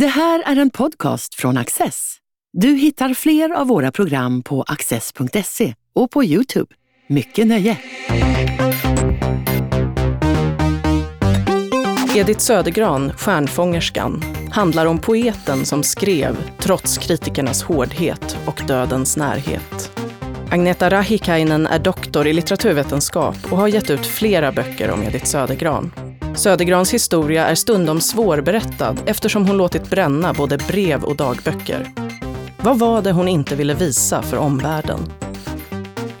Det här är en podcast från Access. Du hittar fler av våra program på access.se och på Youtube. Mycket nöje! Edith Södergran, Stjärnfångerskan, handlar om poeten som skrev trots kritikernas hårdhet och dödens närhet. Agneta Rahikainen är doktor i litteraturvetenskap och har gett ut flera böcker om Edith Södergran. Södergrans historia är stundom svårberättad eftersom hon låtit bränna både brev och dagböcker. Vad var det hon inte ville visa för omvärlden?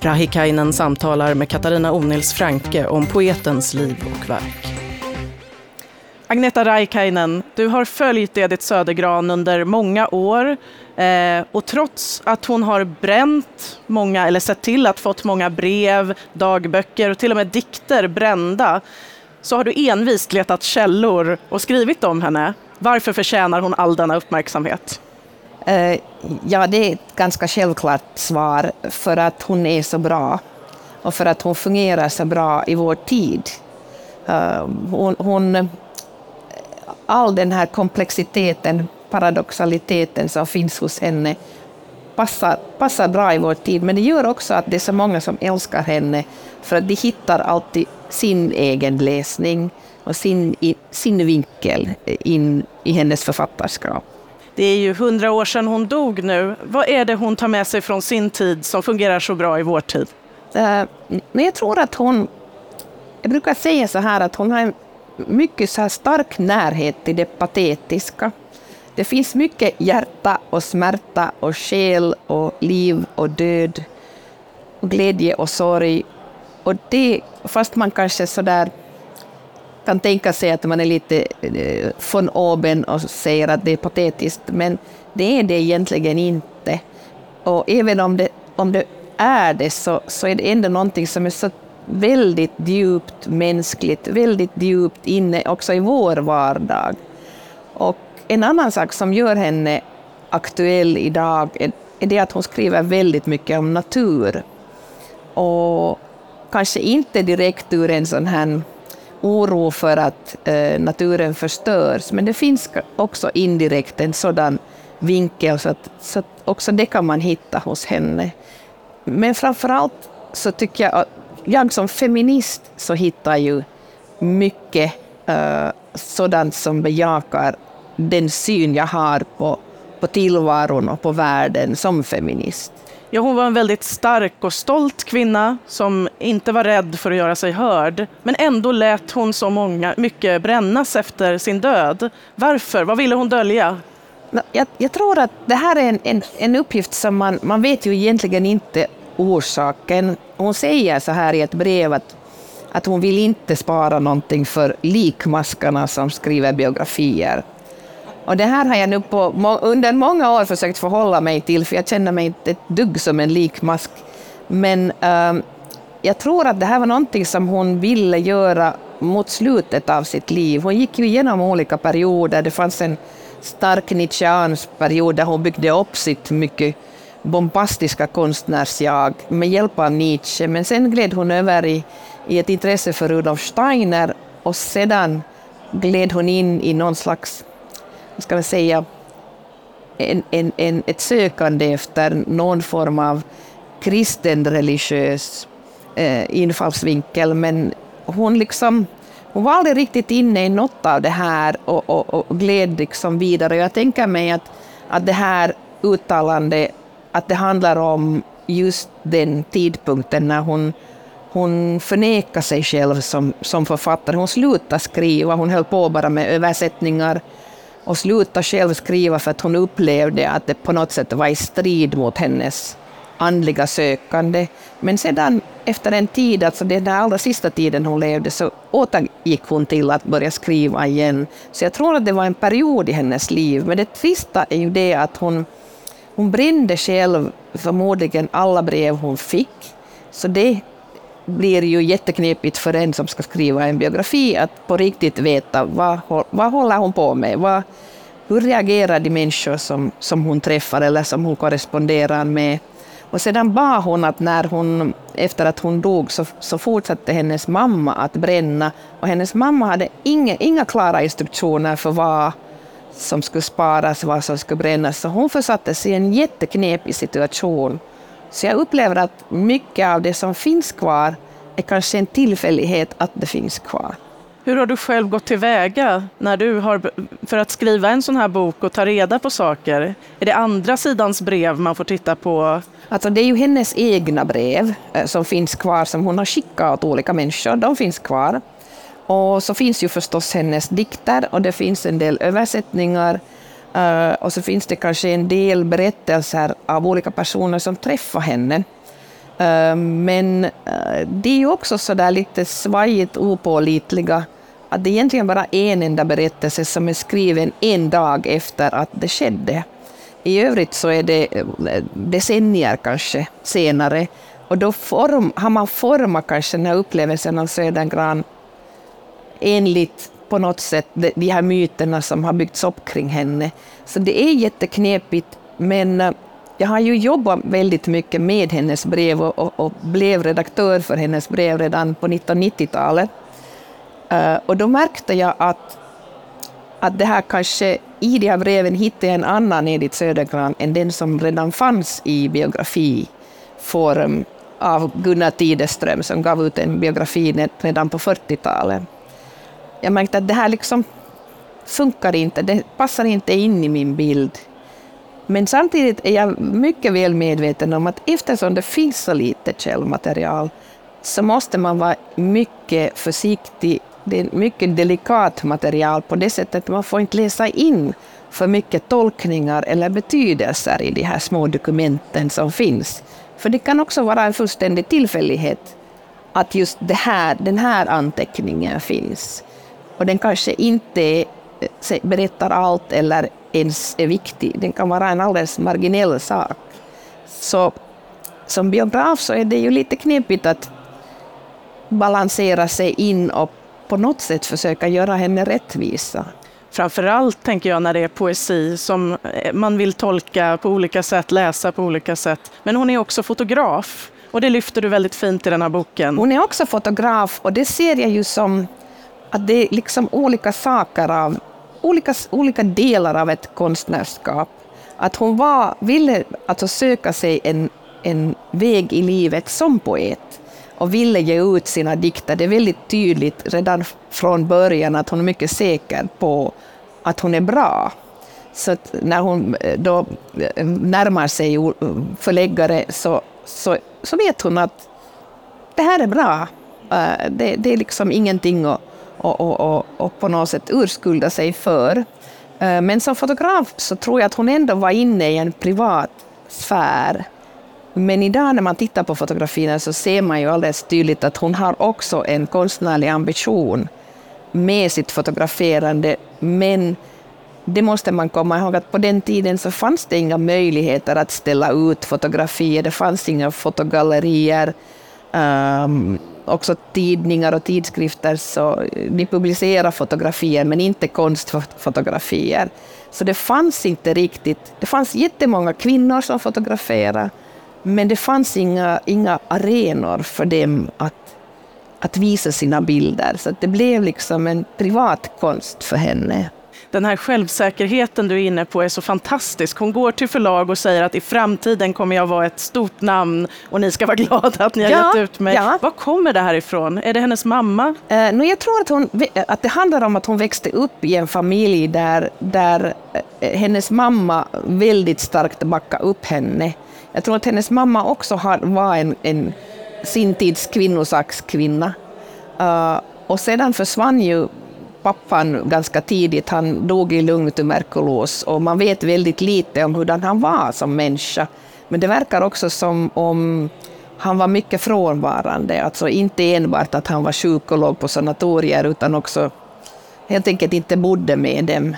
Rahikainen samtalar med Katarina Onils Franke om poetens liv och verk. Agneta Raikainen, du har följt Edith Södergran under många år eh, och trots att hon har bränt många, eller sett till att fått många brev, dagböcker och till och med dikter brända så har du envist letat källor och skrivit om henne. Varför förtjänar hon all denna uppmärksamhet? Eh, ja, det är ett ganska självklart svar, för att hon är så bra och för att hon fungerar så bra i vår tid. Eh, hon, hon, all den här komplexiteten, paradoxaliteten som finns hos henne passar, passar bra i vår tid, men det gör också att det är så många som älskar henne, för att de hittar alltid sin egen läsning och sin, sin vinkel in i hennes författarskap. Det är ju hundra år sedan hon dog nu. Vad är det hon tar med sig från sin tid som fungerar så bra i vår tid? Uh, jag tror att hon... Jag brukar säga så här att hon har en mycket så stark närhet till det patetiska. Det finns mycket hjärta och smärta och själ och liv och död och glädje och sorg. Och det, fast man kanske sådär kan tänka sig att man är lite eh, von oben och säger att det är patetiskt, men det är det egentligen inte. Och även om det, om det är det så, så är det ändå någonting som är så väldigt djupt mänskligt, väldigt djupt inne också i vår vardag. Och en annan sak som gör henne aktuell idag är, är det att hon skriver väldigt mycket om natur. Och kanske inte direkt ur en sån här oro för att eh, naturen förstörs, men det finns också indirekt en sådan vinkel, så att, så att också det kan man hitta hos henne. Men framför allt så tycker jag att jag som feminist så hittar ju mycket uh, sådant som bejakar den syn jag har på, på tillvaron och på världen som feminist. Ja, hon var en väldigt stark och stolt kvinna som inte var rädd för att göra sig hörd. Men ändå lät hon så många, mycket brännas efter sin död. Varför? Vad ville hon dölja? Jag, jag tror att det här är en, en, en uppgift som man, man vet ju egentligen inte orsaken. Hon säger så här i ett brev att, att hon vill inte spara någonting för likmaskarna som skriver biografier. Och det här har jag nu på, under många år försökt förhålla mig till, för jag känner mig inte ett dugg som en likmask. Men um, jag tror att det här var någonting som hon ville göra mot slutet av sitt liv. Hon gick ju igenom olika perioder. Det fanns en stark Nietzscheansk period där hon byggde upp sitt mycket bombastiska konstnärsjag med hjälp av Nietzsche. Men sen gled hon över i, i ett intresse för Rudolf Steiner och sedan gled hon in i någon slags ska man säga, en, en, en, ett sökande efter någon form av kristen religiös eh, infallsvinkel, men hon liksom hon var aldrig riktigt inne i något av det här och, och, och gled liksom vidare. Jag tänker mig att, att det här uttalandet, att det handlar om just den tidpunkten när hon, hon förnekade sig själv som, som författare. Hon slutade skriva, hon höll på bara med översättningar och slutade själv skriva för att hon upplevde att det på något sätt var i strid mot hennes andliga sökande. Men sedan efter en tid, alltså den allra sista tiden hon levde, så återgick hon till att börja skriva igen. Så jag tror att det var en period i hennes liv. Men det trista är ju det att hon, hon brände själv förmodligen alla brev hon fick. Så det blir ju jätteknepigt för en som ska skriva en biografi att på riktigt veta vad, vad håller hon på med? Vad, hur reagerar de människor som, som hon träffar eller som hon korresponderar med? Och sedan bad hon att när hon, efter att hon dog så, så fortsatte hennes mamma att bränna och hennes mamma hade inga, inga klara instruktioner för vad som skulle sparas, vad som skulle brännas. Så hon försattes i en jätteknepig situation. Så jag upplever att mycket av det som finns kvar är kanske en tillfällighet att det finns kvar. Hur har du själv gått tillväga när du har, för att skriva en sån här bok och ta reda på saker? Är det andra sidans brev man får titta på? Alltså det är ju hennes egna brev eh, som finns kvar, som hon har skickat åt olika människor. De finns kvar. Och så finns ju förstås hennes dikter och det finns en del översättningar. Uh, och så finns det kanske en del berättelser av olika personer som träffar henne. Uh, men uh, det är ju också så där lite svajigt opålitliga att det är egentligen bara en enda berättelse som är skriven en dag efter att det skedde. I övrigt så är det decennier kanske senare och då form, har man format kanske den här upplevelsen av Södergran enligt på något sätt de här myterna som har byggts upp kring henne. Så det är jätteknepigt, men eh, jag har ju jobbat väldigt mycket med hennes brev och, och, och blev redaktör för hennes brev redan på 1990-talet. Uh, eh, och då märkte jag att, att det här kanske i de här breven hittade jag en annan Edith Södergran än den som redan fanns i biografiform av Gunnar Tideström som gav ut en biografi redan på 40-talet jag märkte att det här liksom funkar inte, det passar inte in i min bild. Men samtidigt är jag mycket väl medveten om att eftersom det finns så lite källmaterial så måste man vara mycket försiktig. Det är mycket delikat material på det sättet att man får inte läsa in för mycket tolkningar eller betydelser i de här små dokumenten som finns. För det kan också vara en fullständig tillfällighet att just det här, den här anteckningen finns. Och den kanske inte berättar allt eller ens är viktig. Den kan vara en alldeles marginell sak. Så som biograf så är det ju lite knepigt att balansera sig in och på något sätt försöka göra henne rättvisa. Framförallt tänker jag när det är poesi som man vill tolka på olika sätt, läsa på olika sätt. Men hon är också fotograf och det lyfter du väldigt fint i den här boken. Hon är också fotograf och det ser jag ju som att det är liksom olika saker av olika, olika delar av ett konstnärskap. Att hon var, ville alltså söka sig en, en väg i livet som poet och ville ge ut sina dikter. Det är väldigt tydligt redan från början att hon är mycket säker på att hon är bra. Så när hon eh, då eh, närmar sig förläggare så, så, så vet hon att det här är bra. Eh, det, det är liksom ingenting att och, och, och, och på något sätt urskulda sig för. Eh, men som fotograf så tror jag att hon ändå var inne i en privat sfär. Men idag när man tittar på fotografierna så ser man ju alldeles tydligt att hon har också en konstnärlig ambition med sitt fotograferande. Men det måste man komma ihåg att på den tiden så fanns det inga möjligheter att ställa ut fotografier, det fanns inga fotogallerier. Um, också tidningar och tidskrifter så eh, de publicerar fotografier men inte konstfotografier. Så det fanns inte riktigt, det fanns jättemånga kvinnor som fotograferade men det fanns inga, inga arenor för dem att, att visa sina bilder. Så det blev liksom en privat konst för henne den här självsäkerheten du är inne på är så fantastisk. Hon går till förlag och säger att i framtiden kommer jag vara ett stort namn och ni ska vara glada att ni har ja, gett ut mig. Ja. Var kommer det här ifrån? Är det hennes mamma? Eh, no, jag tror att, hon, att det handlar om att hon växte upp i en familj där, där eh, hennes mamma väldigt starkt backade upp henne. Jag tror att hennes mamma också har, var en, en sin tids kvinnosakskvinna. Uh, och sedan försvann ju pappan ganska tidigt. Han dog i lungtuberkulos och man vet väldigt lite om hur han var som människa. Men det verkar också som om han var mycket frånvarande, alltså inte enbart att han var sjuk och låg på sanatorier utan också helt enkelt inte bodde med dem.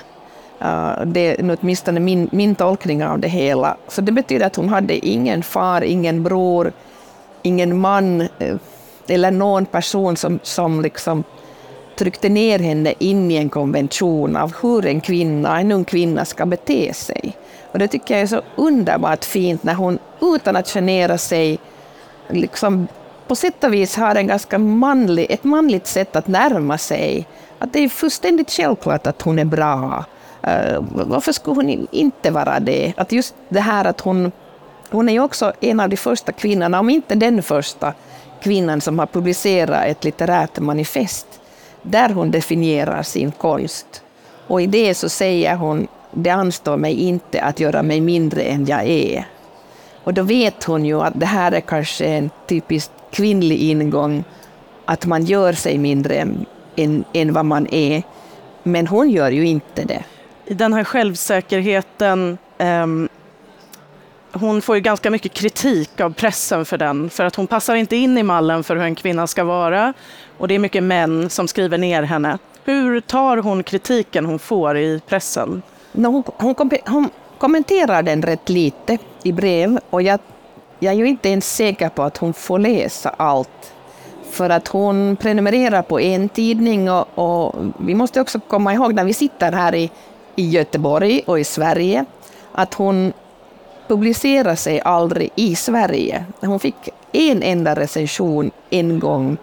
Uh, det är åtminstone min, min tolkning av det hela. Så det betyder att hon hade ingen far, ingen bror, ingen man eh, eller någon person som, som liksom tryckte ner henne in i en konvention av hur en kvinna, en ung kvinna ska bete sig. Och det tycker jag är så underbart fint när hon utan att genera sig liksom på sätt och vis har en ganska manlig, ett manligt sätt att närma sig. Att det är fullständigt självklart att hon är bra. Uh, varför skulle hon inte vara det? Att just det här att hon, hon är ju också en av de första kvinnorna, om inte den första kvinnan som har publicerat ett litterärt manifest där hon definierar sin konst. Och i det så säger hon, det anstår mig inte att göra mig mindre än jag är. Och då vet hon ju att det här är kanske en typisk kvinnlig ingång, att man gör sig mindre än, än, än vad man är. Men hon gör ju inte det. I den här självsäkerheten, um, hon får ju ganska mycket kritik av pressen för den, för att hon passar inte in i mallen för hur en kvinna ska vara. Och det är mycket män som skriver ner henne. Hur tar hon kritiken hon får i pressen? No, hon, hon, hon kommenterar den rätt lite i brev och jag, jag är ju inte ens säker på att hon får läsa allt. För att hon prenumererar på en tidning och, och vi måste också komma ihåg när vi sitter här i, i Göteborg och i Sverige att hon publicerar sig aldrig i Sverige. Hon fick en enda recension en gång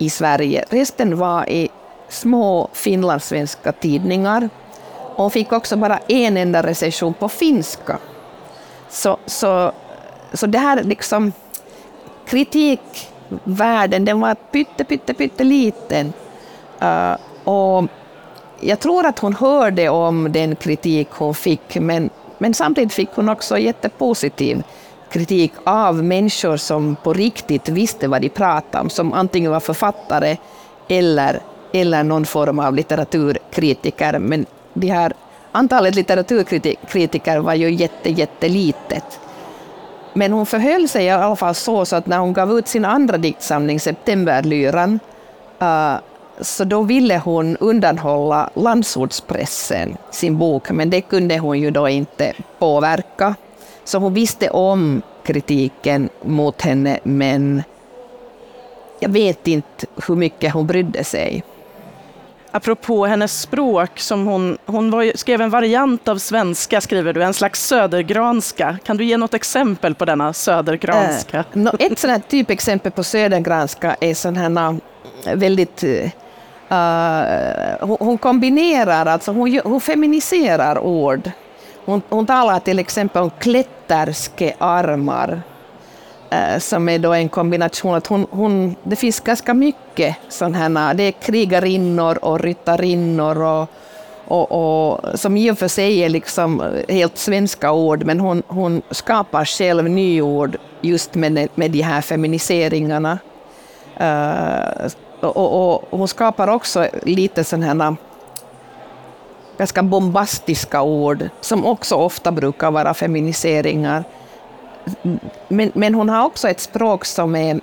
i Sverige. Resten var i små finlandssvenska tidningar. Hon fick också bara en enda recension på finska. Så, så, så det här liksom kritikvärlden, den var pytte, pytte, pytte liten. Uh, och jag tror att hon hörde om den kritik hon fick, men, men samtidigt fick hon också jättepositiv kritik av människor som på riktigt visste vad de pratade om, som antingen var författare eller, eller någon form av litteraturkritiker. Men de här, antalet litteraturkritiker var ju jätte, jättelitet. Men hon förhöll sig i alla fall så, så att när hon gav ut sin andra diktsamling, Septemberlyran, uh, så då ville hon undanhålla landsortspressen sin bok, men det kunde hon ju då inte påverka. Så hon visste om kritiken mot henne, men jag vet inte hur mycket hon brydde sig. Apropå hennes språk, som hon, hon var, skrev en variant av svenska, skriver du, en slags södergranska. Kan du ge något exempel på denna södergranska? Äh, no, ett sådant typexempel på södergranska är här väldigt Uh, hon, hon, kombinerar, alltså hon, hon feminiserar ord hon, hon talar till exempel om klätterske armar, eh, som är då en kombination att hon, hon, det finns ganska mycket sådana det är krigarinnor och ryttarinnor och, och, och, som i och för sig är liksom helt svenska ord, men hon, hon skapar själv nyord just med, med de här feminiseringarna. Uh, och, och, och, hon skapar också lite sådana ganska bombastiska ord som också ofta brukar vara feminiseringar. Men, men hon har också ett språk som är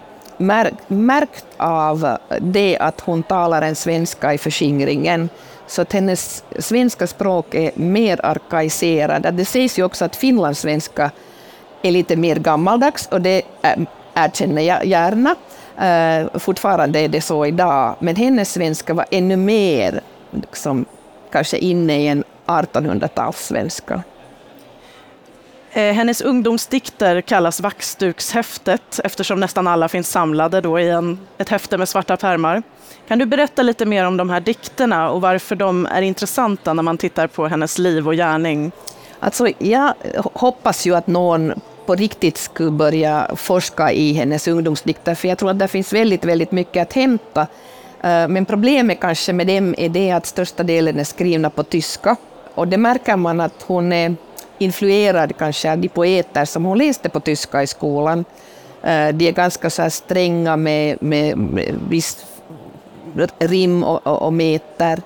märkt av det att hon talar en svenska i förskingringen. Så att hennes svenska språk är mer arkaiserad. Det sägs ju också att finlandssvenska är lite mer gammaldags och det erkänner jag gärna. Eh, fortfarande är det så idag, men hennes svenska var ännu mer liksom, kanske inne i en 1800-talssvenska. Eh, hennes ungdomsdikter kallas Vaxdukshäftet eftersom nästan alla finns samlade då i en, ett häfte med svarta pärmar. Kan du berätta lite mer om de här dikterna och varför de är intressanta när man tittar på hennes liv och gärning? Alltså, jag hoppas ju att någon på riktigt skulle börja forska i hennes ungdomsdikter, för jag tror att det finns väldigt, väldigt mycket att hämta Eh, men problemet kanske med dem är det att största delen är skrivna på tyska. Och det märker man att hon är influerad kanske av de poeter som hon läste på tyska i skolan. Eh, de är ganska så stränga med, med, med viss rim och, och, och meter.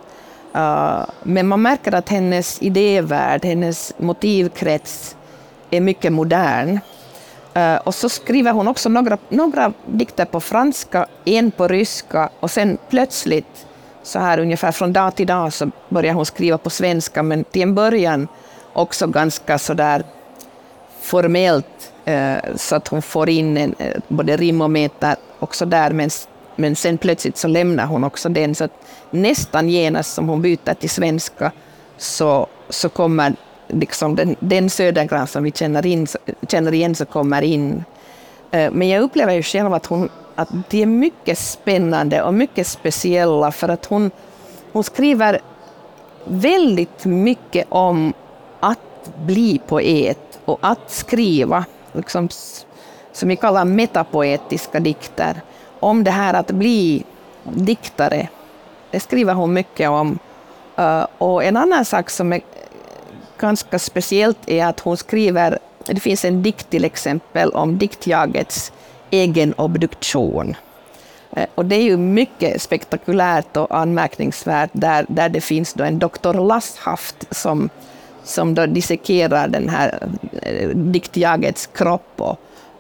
Eh, men man märker att hennes idévärld, hennes motivkrets är mycket modern. Uh, och så skriver hon också några, några dikter på franska, en på ryska och sen plötsligt, så här ungefär från dag till dag, så börjar hon skriva på svenska, men till en början också ganska så där formellt, uh, så att hon får in en, eh, både rim och meter också där, men, men sen plötsligt så lämnar hon också den, så att nästan genast som hon byter till svenska så, så kommer liksom den, den Södergran som vi känner, in, känner igen så kommer in. Eh, men jag upplever ju själv att, hon, att de är mycket spännande och mycket speciella för att hon, hon skriver väldigt mycket om att bli poet och att skriva, liksom, som vi kallar metapoetiska dikter. Om det här att bli diktare, det skriver hon mycket om. Eh, och en annan sak som är ganska speciellt är att hon skriver, det finns en dikt till exempel om diktjagets egen obduktion. Eh, och det är ju mycket spektakulärt och anmärkningsvärt där, där det finns då en doktor Lasshaft som, som då dissekerar den här eh, diktjagets kropp och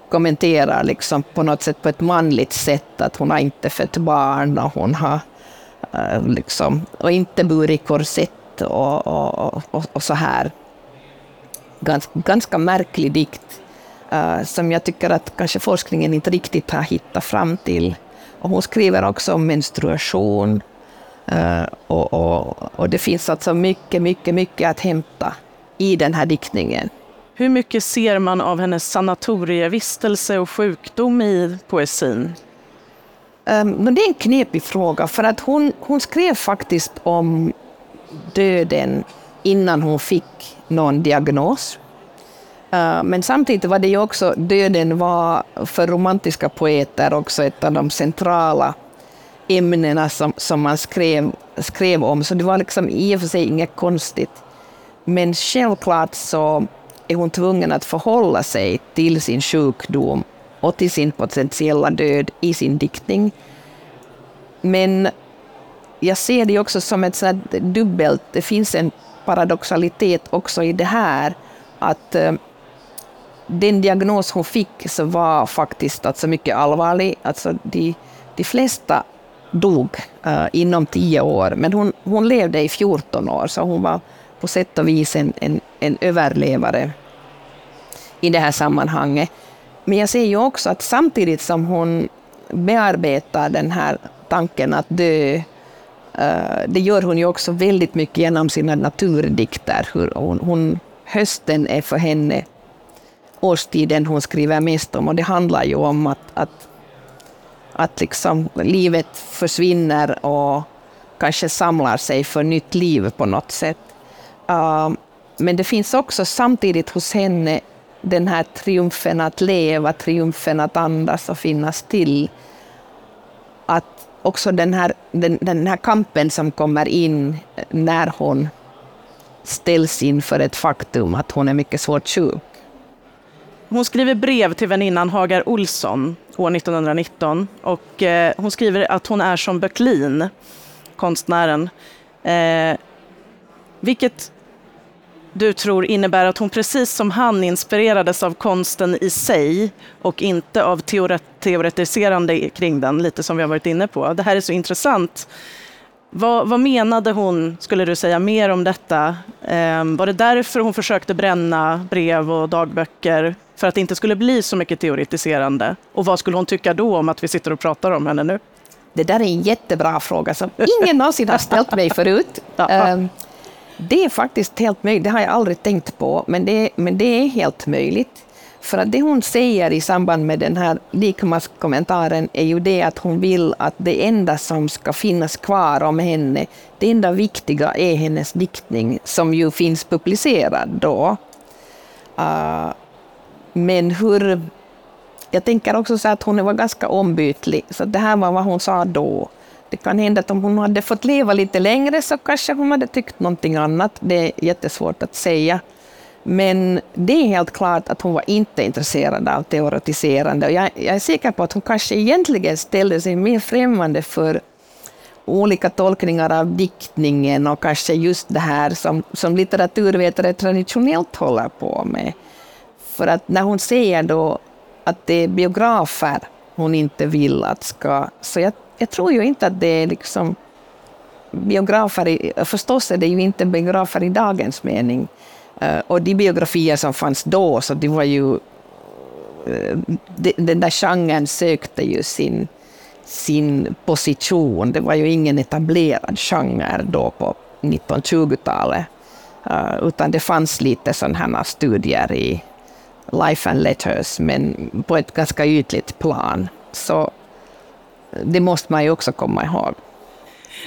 kommenterar liksom på något sätt på ett manligt sätt att hon har inte fött barn och hon har eh, liksom, och inte burit korsett och, och, och, och, så här. Gans, ganska märklig dikt uh, som jag tycker att kanske forskningen inte riktigt har hittat fram till. Och hon skriver också om menstruation uh, och, och, och det finns alltså mycket, mycket, mycket att hämta i den här diktningen. Hur mycket ser man av hennes sanatorievistelse och sjukdom i poesin? Um, det är en knepig fråga, för att hon, hon skrev faktiskt om döden innan hon fick någon diagnos. Eh, men samtidigt var det ju också, döden var för romantiska poeter också ett av de centrala ämnena som, som man skrev, skrev om, så det var liksom i och för sig inget konstigt. Men självklart så är hon tvungen att förhålla sig till sin sjukdom och till sin potentiella död i sin diktning. Men jag ser det också som ett sånt dubbelt, det finns en paradoxalitet också i det här, att eh, den diagnos hon fick så var faktiskt alltså mycket allvarlig. Alltså de, de flesta dog uh, inom tio år, men hon, hon levde i 14 år, så hon var på sätt och vis en, en, en överlevare i det här sammanhanget. Men jag ser ju också att samtidigt som hon bearbetar den här tanken att dö, Eh, det gör hon ju också väldigt mycket genom sina naturdikter. Hur hon, hon, hösten är för henne årstiden hon skriver mest om och det handlar ju om att, att, att liksom livet försvinner och kanske samlar sig för nytt liv på något sätt. Uh, men det finns också samtidigt hos henne den här triumfen att leva, triumfen att andas och finnas till. Att också den här, den, den här kampen som kommer in när hon ställs inför ett faktum att hon är mycket svårt sjuk. Hon skriver brev till väninnan Hagar Olsson år 1919 och eh, hon skriver att hon är som Böcklin, konstnären. Eh, vilket du tror innebär att hon precis som han inspirerades av konsten i sig och inte av teoretiserande kring den, lite som vi har varit inne på. Det här är så intressant. Vad, vad menade hon, skulle du säga, mer om detta? Eh, var det därför hon försökte bränna brev och dagböcker? För att det inte skulle bli så mycket teoretiserande? Och vad skulle hon tycka då om att vi sitter och pratar om henne nu? Det där är en jättebra fråga som ingen någonsin har ställt mig förut. Ja. Um, det är faktiskt helt möjligt, det har jag aldrig tänkt på, men det, men det är helt möjligt. För att det hon säger i samband med den här Likmas-kommentaren är ju det att hon vill att det enda som ska finnas kvar om henne, det enda viktiga är hennes diktning, som ju finns publicerad då. Uh, men hur... Jag tänker också så att hon var ganska ombytlig, så det här var vad hon sa då. Det kan hända att om hon hade fått leva lite längre så kanske hon hade tyckt någonting annat. Det är jättesvårt att säga. Men det är helt klart att hon var inte intresserad av teoretiserande. Och jag, jag är säker på att hon kanske egentligen ställde sig mer främmande för olika tolkningar av diktningen och kanske just det här som, som litteraturvetare traditionellt håller på med. För att när hon säger då att det är biografer hon inte vill att ska... Så jag jag tror ju inte att det är liksom biografer, i, förstås är det ju inte biografer i dagens mening. Uh, och de biografier som fanns då, så det var ju... Uh, de, den där genren sökte ju sin, sin position. Det var ju ingen etablerad genre då på 1920-talet. Uh, eh, utan det fanns lite sådana här studier i Life and Letters, men på ett ganska ytligt plan. Så det måste man ju också komma ihåg.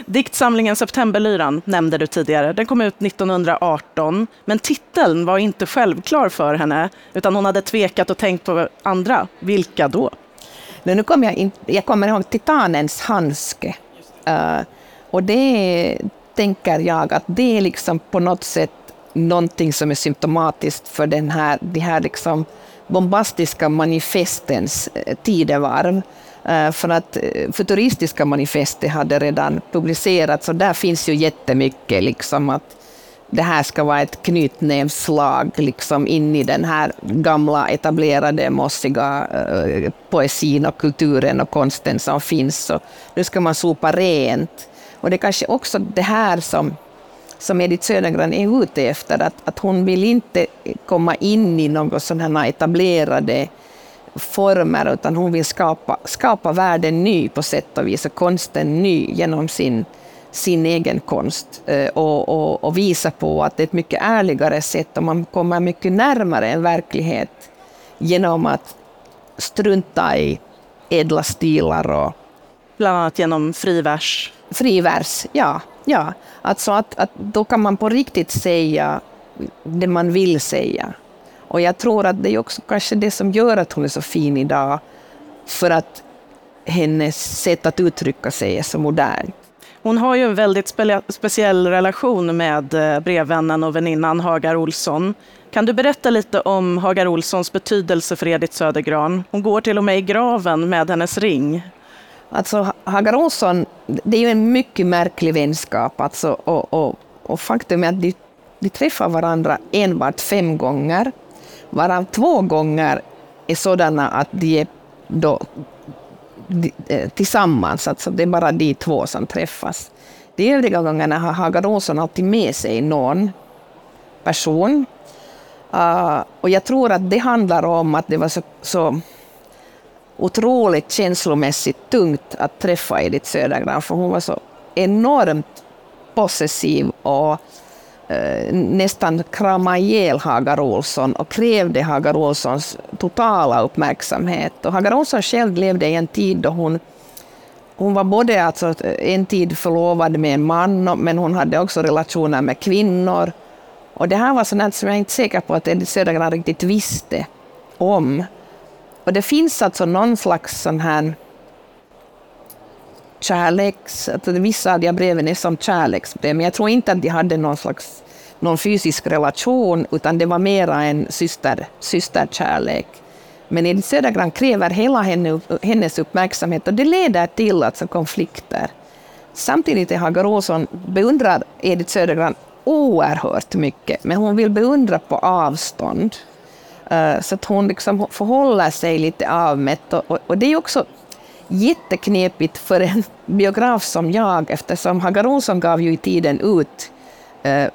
Diktsamlingen Septemberlyran nämnde du tidigare. Den kom ut 1918, men titeln var inte självklar för henne, utan hon hade tvekat och tänkt på andra. Vilka då? Nu kommer jag, in, jag kommer ihåg Titanens handske. Uh, och det tänker jag att det är liksom på något sätt någonting som är symptomatiskt för den här, de här liksom bombastiska manifestens eh, tidevarv. Eh, för att eh, futuristiska manifestet hade redan publicerats och där finns ju jättemycket liksom att det här ska vara ett knytnävsslag liksom in i den här gamla etablerade mossiga eh, poesin och kulturen och konsten som finns. Så nu ska man sopa rent. Och det är kanske också det här som, som Edith Södergran är ute efter, att, att hon vill inte komma in i något sådana etablerade former, utan hon vill skapa, skapa världen ny på sätt och vis, och konsten ny genom sin, sin egen konst eh, och, och, och, visa på att det är ett mycket ärligare sätt och man kommer mycket närmare en verklighet genom att strunta i ädla stilar och Bland annat genom frivers? Frivers, ja. ja. Alltså att, att då kan man på riktigt säga det man vill säga. Och jag tror att det är också kanske det som gör att hon är så fin idag, för att hennes sätt att uttrycka sig är så modernt. Hon har ju en väldigt spe speciell relation med eh, brevvännen och väninnan Hagar Olsson. Kan du berätta lite om Hagar Olssons betydelse för Edith Södergran? Hon går till och med i graven med hennes ring. Alltså, Hagar Olsson, det är ju en mycket märklig vänskap. Alltså, och, och, och faktum är att de, de träffar varandra enbart fem gånger varav två gånger är sådana att de är då, de, eh, tillsammans, alltså det är bara de två som träffas. De övriga gångerna har Hagar Olsson alltid med sig någon person. Uh, och jag tror att det handlar om att det var så, så otroligt känslomässigt tungt att träffa Edith Södergran, för hon var så enormt possessiv och Eh, nästan krama ihjäl Hagar Olsson och krävde Hagar Olssons totala uppmärksamhet. Och Hagar Olsson själv levde i en tid då hon hon var både alltså en tid förlovad med en man, men hon hade också relationer med kvinnor. Och det här var sånt som jag inte är säker på att Edith Södergran riktigt visste om. Och det finns alltså någon slags sån här kärleks... Att vissa av de här breven är som kärleksbrev, men jag tror inte att de hade någon slags någon fysisk relation, utan det var mera en syster, systerkärlek. Men Edith Södergran kräver hela henne, hennes uppmärksamhet och det leder till alltså konflikter. Samtidigt är Hagar Olsson beundrar Edith Södergran oerhört mycket, men hon vill beundra på avstånd. Eh, så att hon liksom förhåller sig lite avmätt. Och, och, och det är också jätteknepigt för en biograf som jag, eftersom Hagar Olsson gav ju i tiden ut eh,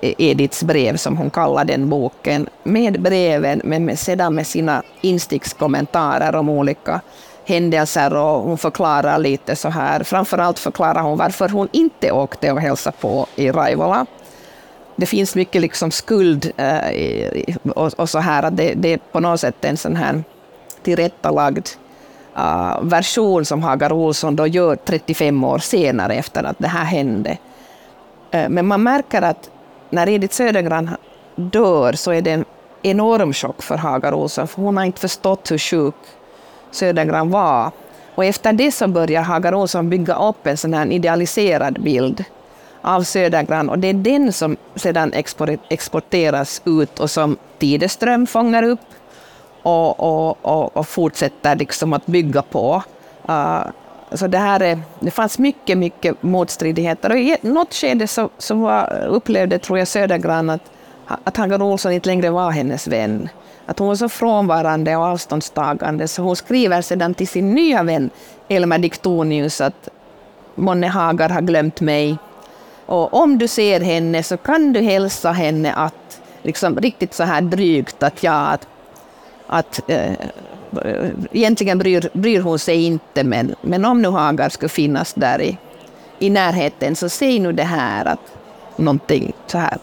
Ediths brev, som hon kallar den boken, med breven, men med, sedan med sina instickskommentarer om olika händelser och hon förklarar lite så här. Framförallt förklarar hon varför hon inte åkte och hälsade på i Raivola. Det finns mycket liksom skuld eh, och, och, så här, att det, det, är på något sätt en sån här tillrättalagd uh, version som Hagar Olsson då gör 35 år senare efter att det här hände. Uh, men man märker att när Edith Södergran dör så är det en enorm chock för Hagar Olsson, för hon har inte förstått hur sjuk Södergran var. Och efter det så börjar Hagar Olsson bygga upp en sån här idealiserad bild av Södergran och det är den som sedan exporteras ut och som Tideström fångar upp och, och, och, och fortsätter liksom att bygga på. Uh, så det, här är, det fanns mycket, mycket motstridigheter. Och I något skede så, så var, upplevde, tror jag, Södergran att, att Hagar Olsson inte längre var hennes vän. Att hon var så frånvarande och avståndstagande, så hon skriver sedan till sin nya vän Elmer Diktonius att Monne Hagar har glömt mig. Och om du ser henne så kan du hälsa henne att, liksom riktigt så här drygt, att ja, att, att eh, egentligen bryr, bryr hon sig inte, men, men om nu Hagar skulle finnas där i, i närheten, så säg nu det här, att någonting så här.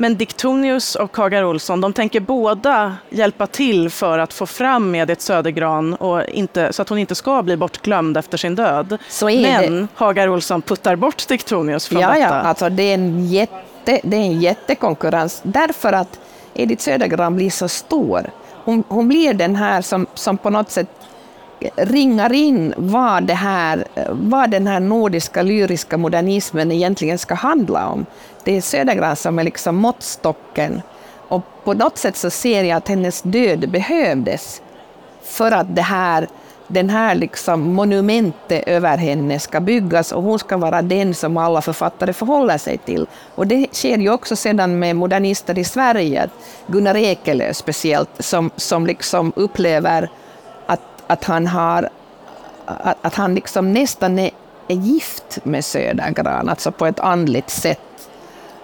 Men Diktonius och Hagar Olsson, de tänker båda hjälpa till för att få fram Edith Södergran och inte, så att hon inte ska bli bortglömd efter sin död. Men det. Hagar Olsson puttar bort Diktonius från ja, detta. Ja, alltså det är en jätte, det är en jättekonkurrens därför att Edith Södergran blir så stor. Hon, hon blir den här som, som på något sätt ringar in vad, det här, vad den här nordiska lyriska modernismen egentligen ska handla om. Det är Södergran som är liksom måttstocken. Och på något sätt så ser jag att hennes död behövdes för att det här, den här liksom monumentet över henne ska byggas och hon ska vara den som alla författare förhåller sig till. Och det sker ju också sedan med modernister i Sverige, Gunnar Ekelöf speciellt, som, som liksom upplever att han, har, att, att han liksom nästan är, är gift med Södergran, alltså på ett andligt sätt.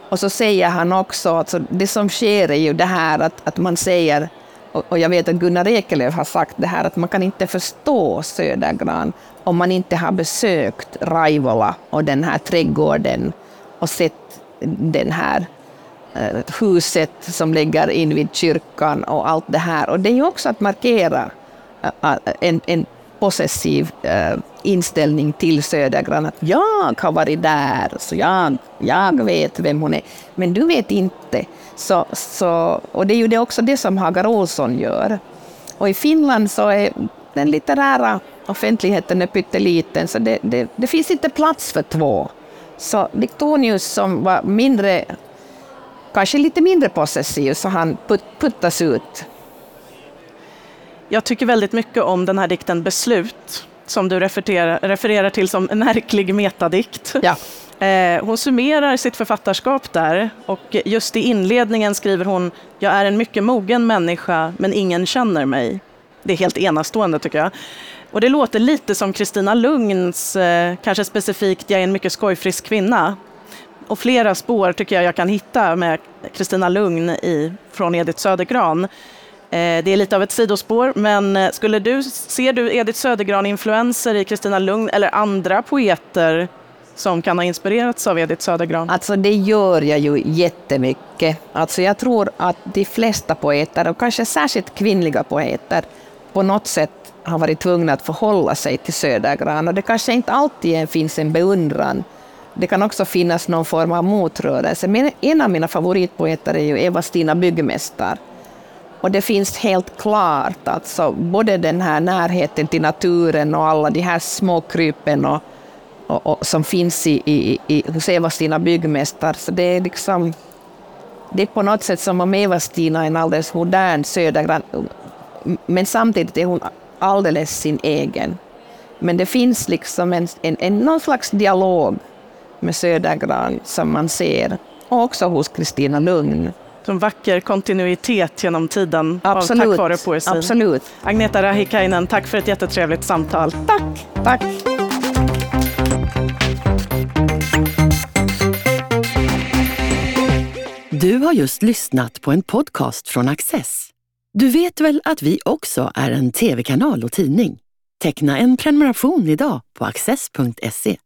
Och så säger han också, alltså det som sker är ju det här att, att man säger, och jag vet att Gunnar Ekelöf har sagt det här, att man kan inte förstå Södergran om man inte har besökt Raivola och den här trädgården och sett den här eh, huset som ligger invid kyrkan och allt det här. Och det är ju också att markera eh, eh, en, en possessiv uh, inställning till Södergran, att jag har varit där, så jag, jag vet vem hon är, men du vet inte. Så, så, och det är ju det också det som Hagar Olsson gör. Och i Finland så är den litterära offentligheten är pytteliten, så det, det, det finns inte plats för två. Så Diktonius som var mindre, kanske lite mindre possessiv, så han put, puttas ut jag tycker väldigt mycket om den här dikten Beslut, som du refererar, refererar till som en märklig metadikt. Ja. Eh, hon summerar sitt författarskap där och just i inledningen skriver hon “Jag är en mycket mogen människa, men ingen känner mig”. Det är helt enastående tycker jag. Och det låter lite som Kristina Lugns, eh, kanske specifikt “Jag är en mycket skojfrisk kvinna”. Och flera spår tycker jag jag kan hitta med Kristina Lugn i, från Edith Södergran. Eh, det är lite av ett sidospår, men eh, skulle du, ser du Edith Södergran-influenser i Kristina Lugn eller andra poeter som kan ha inspirerats av Edith Södergran? Alltså det gör jag ju jättemycket. Alltså jag tror att de flesta poeter, och kanske särskilt kvinnliga poeter, på något sätt har varit tvungna att förhålla sig till Södergran. Och det kanske inte alltid finns en beundran. Det kan också finnas någon form av motrörelse. Men en av mina favoritpoeter är ju Eva-Stina Byggmästar och det finns helt klart alltså både den här närheten till naturen och alla de här små krypen och, och, och som finns i, i, i, hos Eva-Stina byggmästare. Så det är liksom det är på något sätt som om Eva-Stina är en alldeles modern södergran, men samtidigt är hon alldeles sin egen. Men det finns liksom en, en, en, någon slags dialog med Södergran som man ser, och också hos Kristina Lugn en vacker kontinuitet genom tiden Absolut. tack vare poesin. Absolut. Agneta Rahikainen, tack för ett jättetrevligt samtal. Tack. tack. Du har just lyssnat på en podcast från Access. Du vet väl att vi också är en tv-kanal och tidning? Teckna en prenumeration idag på access.se.